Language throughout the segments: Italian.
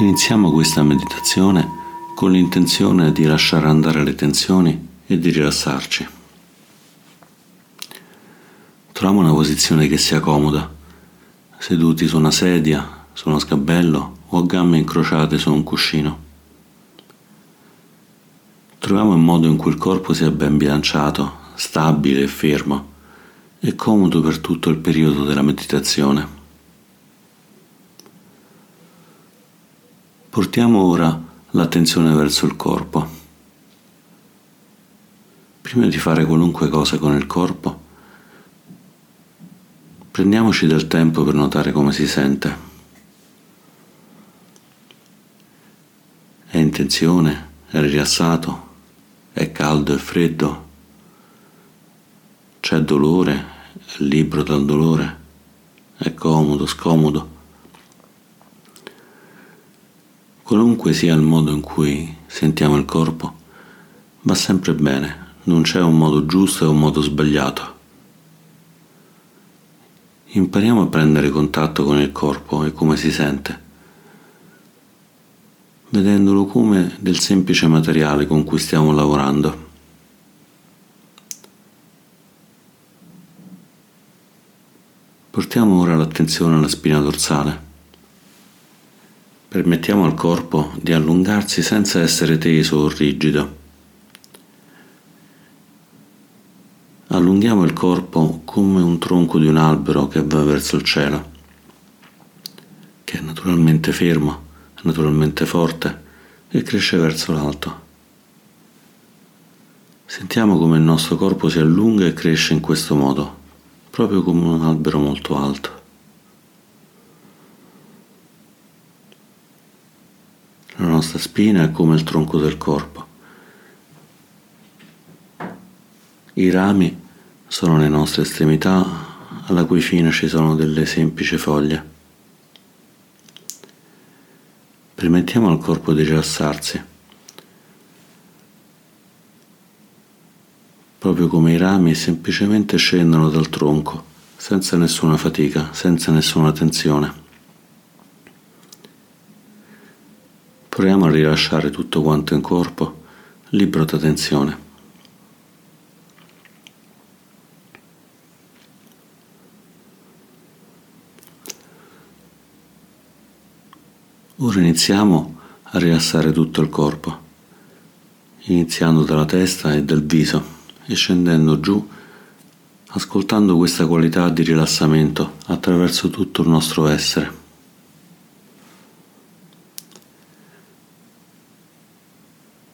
Iniziamo questa meditazione con l'intenzione di lasciare andare le tensioni e di rilassarci. Troviamo una posizione che sia comoda, seduti su una sedia, su uno sgabello o a gambe incrociate su un cuscino. Troviamo il modo in cui il corpo sia ben bilanciato, stabile e fermo e comodo per tutto il periodo della meditazione. Portiamo ora l'attenzione verso il corpo. Prima di fare qualunque cosa con il corpo, prendiamoci del tempo per notare come si sente. È in tensione? È rilassato? È caldo e freddo? C'è dolore? È libero dal dolore? È comodo, scomodo? Qualunque sia il modo in cui sentiamo il corpo, va sempre bene, non c'è un modo giusto e un modo sbagliato. Impariamo a prendere contatto con il corpo e come si sente, vedendolo come del semplice materiale con cui stiamo lavorando. Portiamo ora l'attenzione alla spina dorsale. Permettiamo al corpo di allungarsi senza essere teso o rigido. Allunghiamo il corpo come un tronco di un albero che va verso il cielo, che è naturalmente fermo, naturalmente forte e cresce verso l'alto. Sentiamo come il nostro corpo si allunga e cresce in questo modo, proprio come un albero molto alto. La nostra spina è come il tronco del corpo. I rami sono le nostre estremità alla cui fine ci sono delle semplici foglie. Permettiamo al corpo di rilassarsi, proprio come i rami semplicemente scendono dal tronco, senza nessuna fatica, senza nessuna tensione. Proviamo a rilasciare tutto quanto in corpo, libero da tensione. Ora iniziamo a rilassare tutto il corpo, iniziando dalla testa e dal viso e scendendo giù, ascoltando questa qualità di rilassamento attraverso tutto il nostro essere.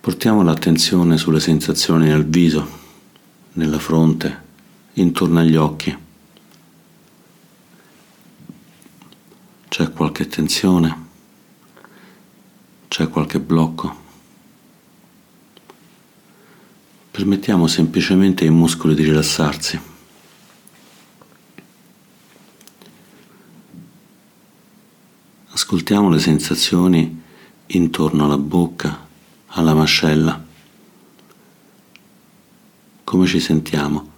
Portiamo l'attenzione sulle sensazioni nel viso, nella fronte, intorno agli occhi. C'è qualche tensione? C'è qualche blocco? Permettiamo semplicemente ai muscoli di rilassarsi. Ascoltiamo le sensazioni intorno alla bocca, alla mascella. Come ci sentiamo?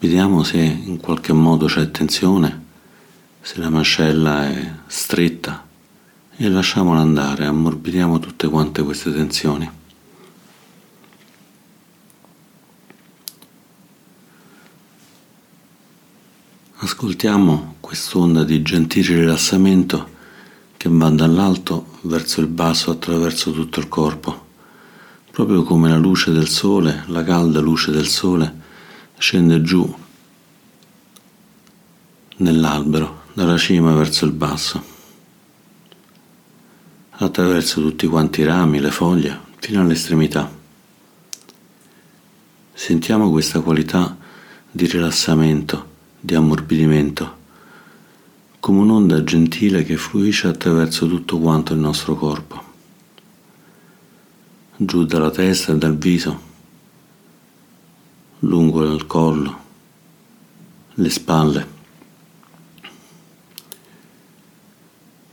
Vediamo se in qualche modo c'è tensione, se la mascella è stretta e lasciamola andare, ammorbidiamo tutte quante queste tensioni. Ascoltiamo quest'onda di gentile rilassamento che va dall'alto verso il basso attraverso tutto il corpo, proprio come la luce del sole, la calda luce del sole, scende giù nell'albero, dalla cima verso il basso, attraverso tutti quanti i rami, le foglie, fino all'estremità. Sentiamo questa qualità di rilassamento, di ammorbidimento come un'onda gentile che fluisce attraverso tutto quanto il nostro corpo, giù dalla testa e dal viso, lungo il collo, le spalle,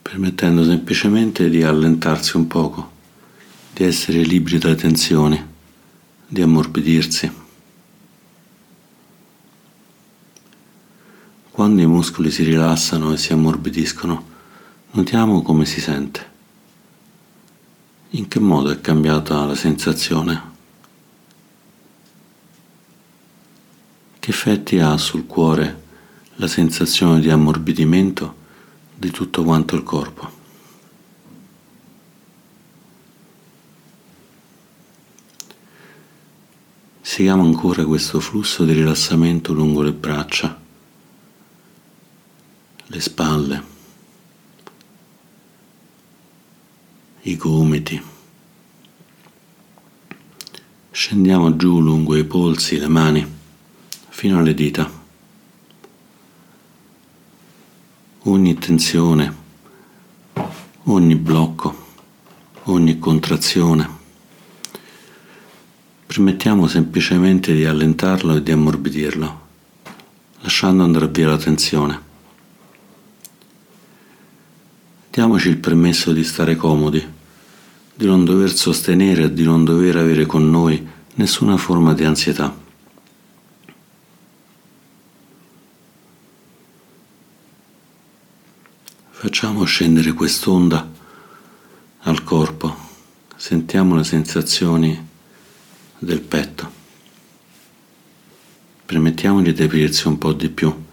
permettendo semplicemente di allentarsi un poco, di essere liberi dalle tensioni, di ammorbidirsi. Quando i muscoli si rilassano e si ammorbidiscono, notiamo come si sente. In che modo è cambiata la sensazione? Che effetti ha sul cuore la sensazione di ammorbidimento di tutto quanto il corpo? Seguiamo ancora questo flusso di rilassamento lungo le braccia, le spalle, i gomiti. Scendiamo giù lungo i polsi, le mani, fino alle dita. Ogni tensione, ogni blocco, ogni contrazione Permettiamo semplicemente di allentarlo e di ammorbidirlo, lasciando andare via la tensione. Diamoci il permesso di stare comodi, di non dover sostenere e di non dover avere con noi nessuna forma di ansietà. Facciamo scendere quest'onda al corpo, sentiamo le sensazioni del petto. Permettiamogli di aprirsi un po' di più,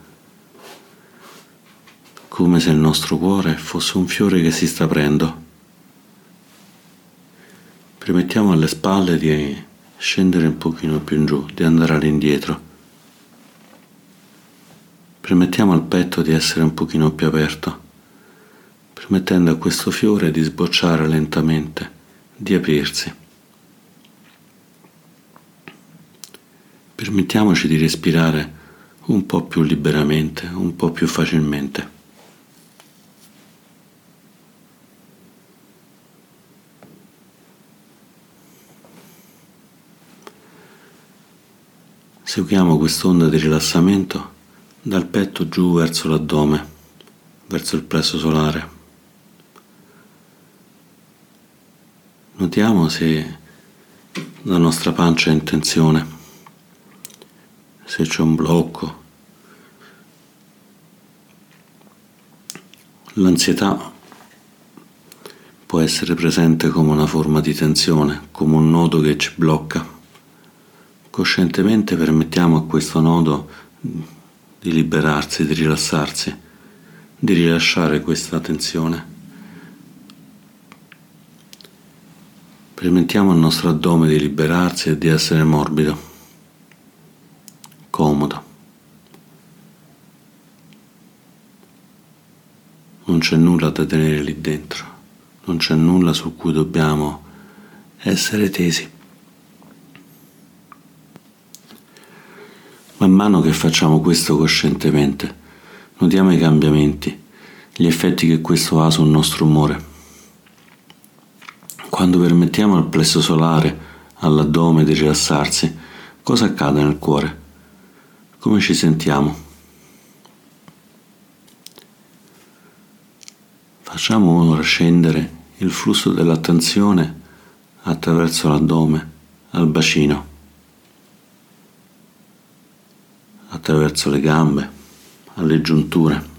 come se il nostro cuore fosse un fiore che si sta aprendo. Permettiamo alle spalle di scendere un pochino più in giù, di andare all'indietro. Permettiamo al petto di essere un pochino più aperto, permettendo a questo fiore di sbocciare lentamente, di aprirsi. Permettiamoci di respirare un po' più liberamente, un po' più facilmente. Seguiamo quest'onda di rilassamento dal petto giù verso l'addome, verso il plesso solare. Notiamo se la nostra pancia è in tensione se c'è un blocco. L'ansietà può essere presente come una forma di tensione, come un nodo che ci blocca. Coscientemente permettiamo a questo nodo di liberarsi, di rilassarsi, di rilasciare questa tensione. Permettiamo al nostro addome di liberarsi e di essere morbido comodo. Non c'è nulla da tenere lì dentro, non c'è nulla su cui dobbiamo essere tesi. Man mano che facciamo questo coscientemente, notiamo i cambiamenti, gli effetti che questo ha sul nostro umore. Quando permettiamo al plesso solare, all'addome di rilassarsi, cosa accade nel cuore? Come ci sentiamo? Facciamo ora scendere il flusso dell'attenzione attraverso l'addome al bacino, attraverso le gambe, alle giunture.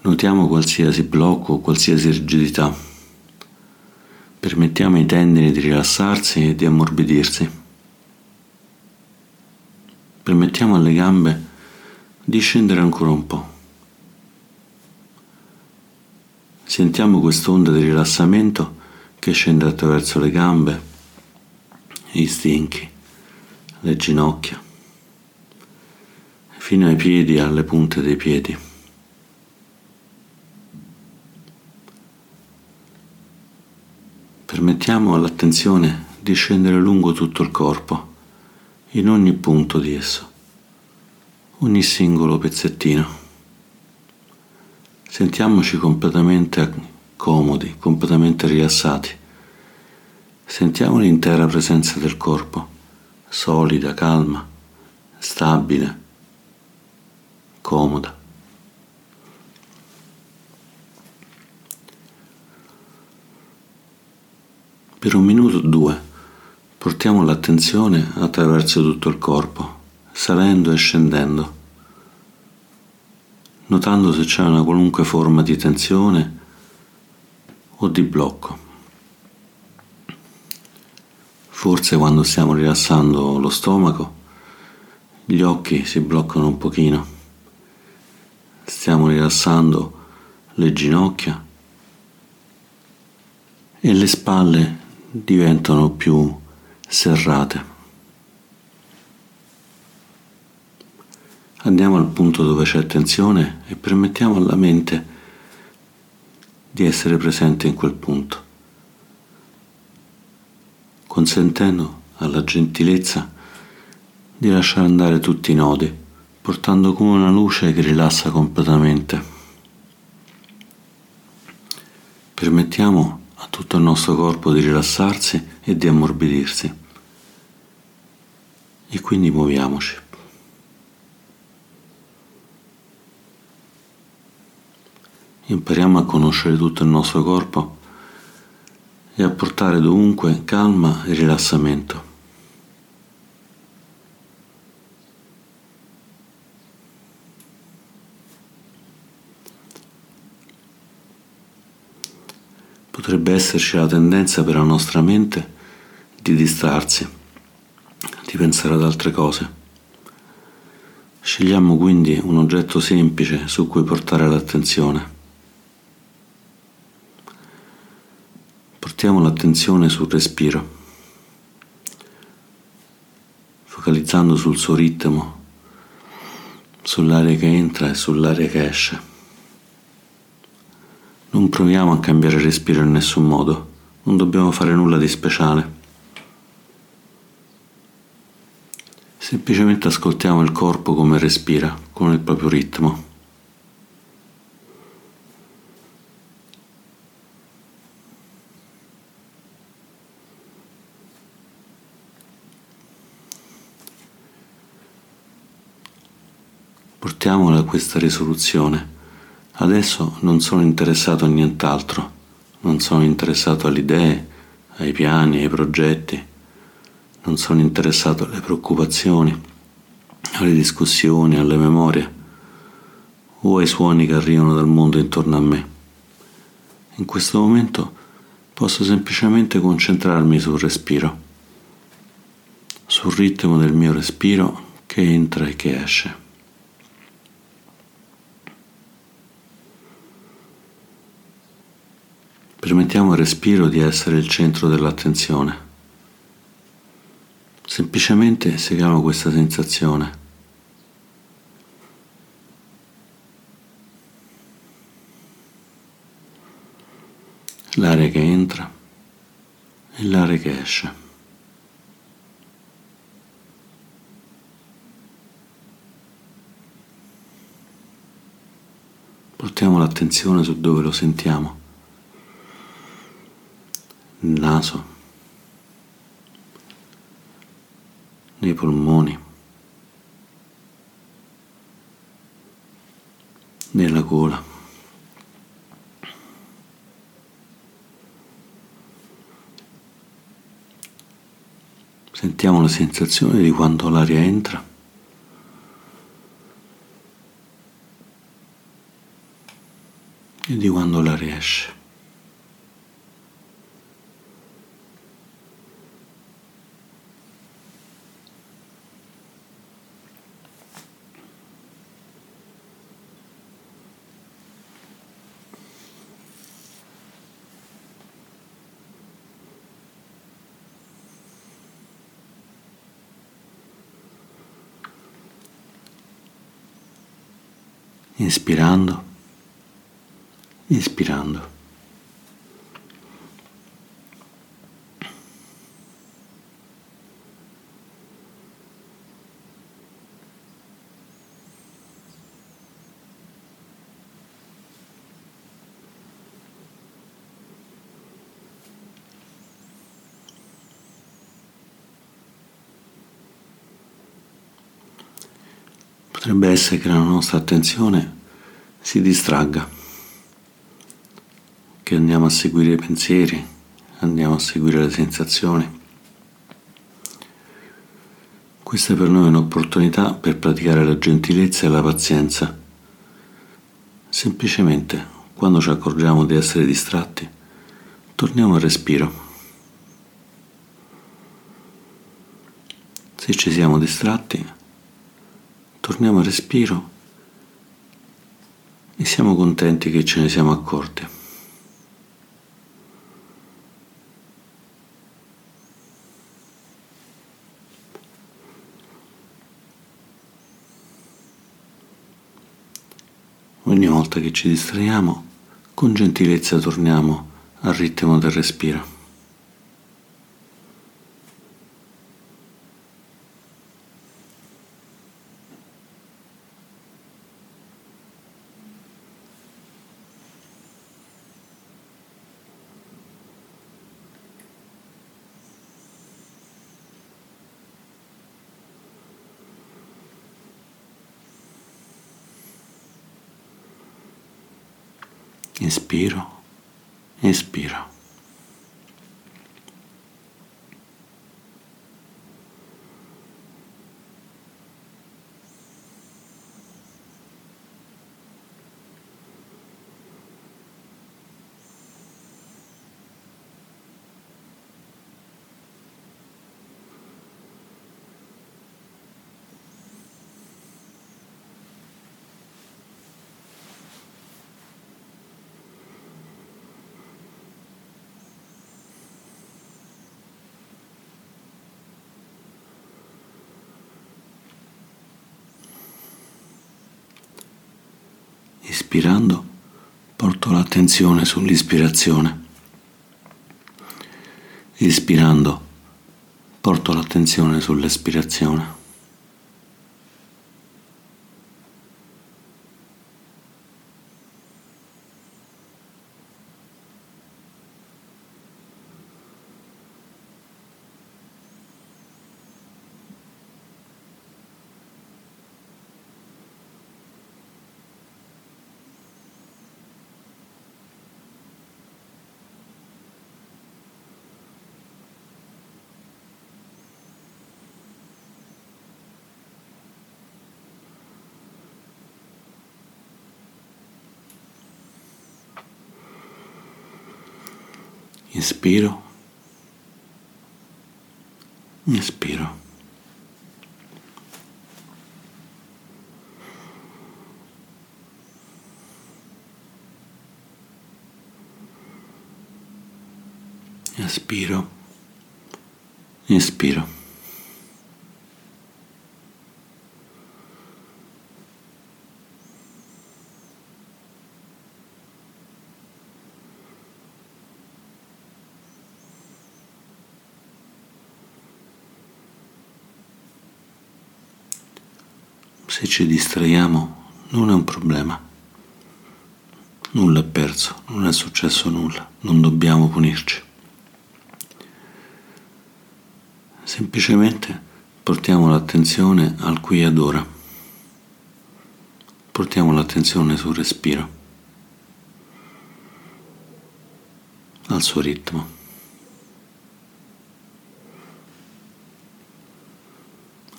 Notiamo qualsiasi blocco qualsiasi rigidità. Permettiamo ai tendini di rilassarsi e di ammorbidirsi. Permettiamo alle gambe di scendere ancora un po'. Sentiamo quest'onda di rilassamento che scende attraverso le gambe, gli stinchi, le ginocchia, fino ai piedi, alle punte dei piedi. Permettiamo all'attenzione di scendere lungo tutto il corpo in ogni punto di esso, ogni singolo pezzettino. Sentiamoci completamente comodi, completamente rilassati. Sentiamo l'intera presenza del corpo, solida, calma, stabile, comoda. Per un minuto o due Portiamo l'attenzione attraverso tutto il corpo, salendo e scendendo, notando se c'è una qualunque forma di tensione o di blocco. Forse quando stiamo rilassando lo stomaco gli occhi si bloccano un pochino, stiamo rilassando le ginocchia e le spalle diventano più serrate. Andiamo al punto dove c'è tensione e permettiamo alla mente di essere presente in quel punto, consentendo alla gentilezza di lasciare andare tutti i nodi, portando come una luce che rilassa completamente. Permettiamo a tutto il nostro corpo di rilassarsi e di ammorbidirsi. E quindi muoviamoci. impariamo a conoscere tutto il nostro corpo e a portare dovunque calma e rilassamento. Potrebbe esserci la tendenza per la nostra mente di distrarsi, di pensare ad altre cose. Scegliamo quindi un oggetto semplice su cui portare l'attenzione. Portiamo l'attenzione sul respiro, focalizzando sul suo ritmo, sull'aria che entra e sull'aria che esce. Non proviamo a cambiare respiro in nessun modo, non dobbiamo fare nulla di speciale. Semplicemente ascoltiamo il corpo come respira, con il proprio ritmo. Portiamola a questa risoluzione. Adesso non sono interessato a nient'altro, non sono interessato alle idee, ai piani, ai progetti, non sono interessato alle preoccupazioni, alle discussioni, alle memorie o ai suoni che arrivano dal mondo intorno a me. In questo momento posso semplicemente concentrarmi sul respiro, sul ritmo del mio respiro che entra e che esce. Permettiamo al respiro di essere il centro dell'attenzione. Semplicemente seguiamo questa sensazione. L'aria che entra e l'aria che esce. Portiamo l'attenzione su dove lo sentiamo naso, nei polmoni, nella gola. Sentiamo la sensazione di quando l'aria entra e di quando l'aria esce. Inspirando, inspirando. Potrebbe essere che la nostra attenzione si distragga, che andiamo a seguire i pensieri, andiamo a seguire le sensazioni. Questa per noi è un'opportunità per praticare la gentilezza e la pazienza, Semplicemente, quando ci accorgiamo di essere distratti, torniamo al respiro. Se ci siamo distratti, torniamo al respiro e siamo contenti che ce ne siamo accorti. Ogni volta che ci distraiamo, con gentilezza torniamo al ritmo del respiro. Inspiro, espiro. Ispirando porto l'attenzione sull'ispirazione. Ispirando porto l'attenzione sull'espirazione. Inspiro, espiro. Inspiro, inspiro. Se ci distraiamo non è un problema. Nulla è perso, non è successo nulla, non dobbiamo punirci. Semplicemente portiamo l'attenzione al qui ed ora. Portiamo l'attenzione sul respiro, al suo ritmo.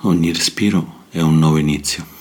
Ogni respiro è un nuovo inizio.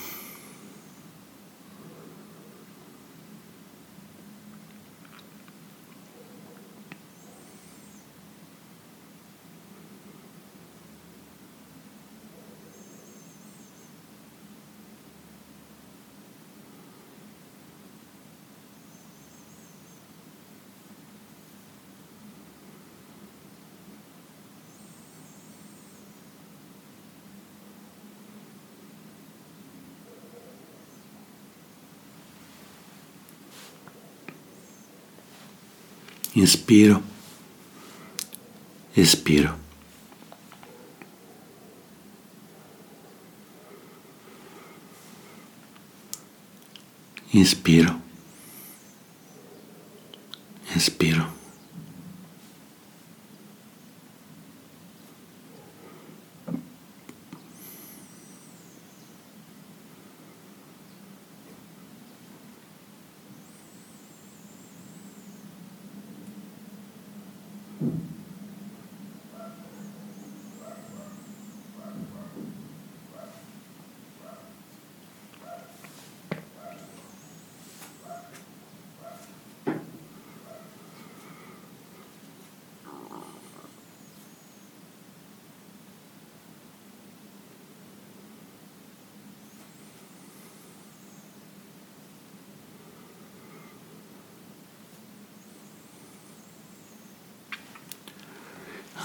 Inspiro, espiro. Inspiro,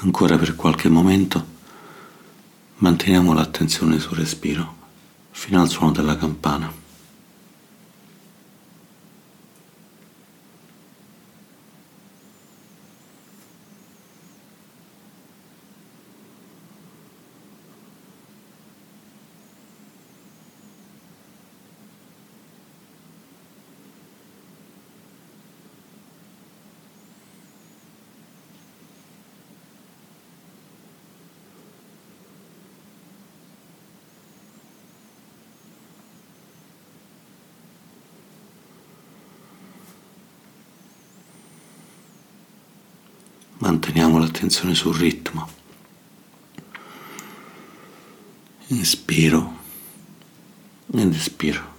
Ancora per qualche momento manteniamo l'attenzione sul respiro fino al suono della campana. Manteniamo l'attenzione sul ritmo. Inspiro ed espiro.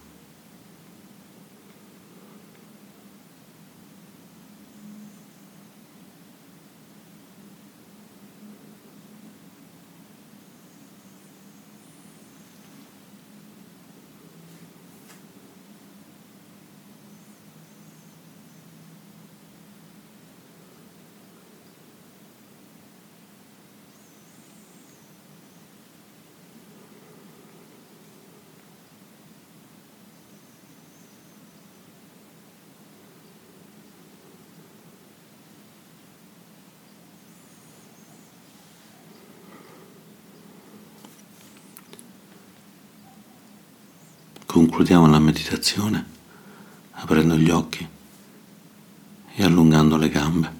Concludiamo la meditazione aprendo gli occhi e allungando le gambe.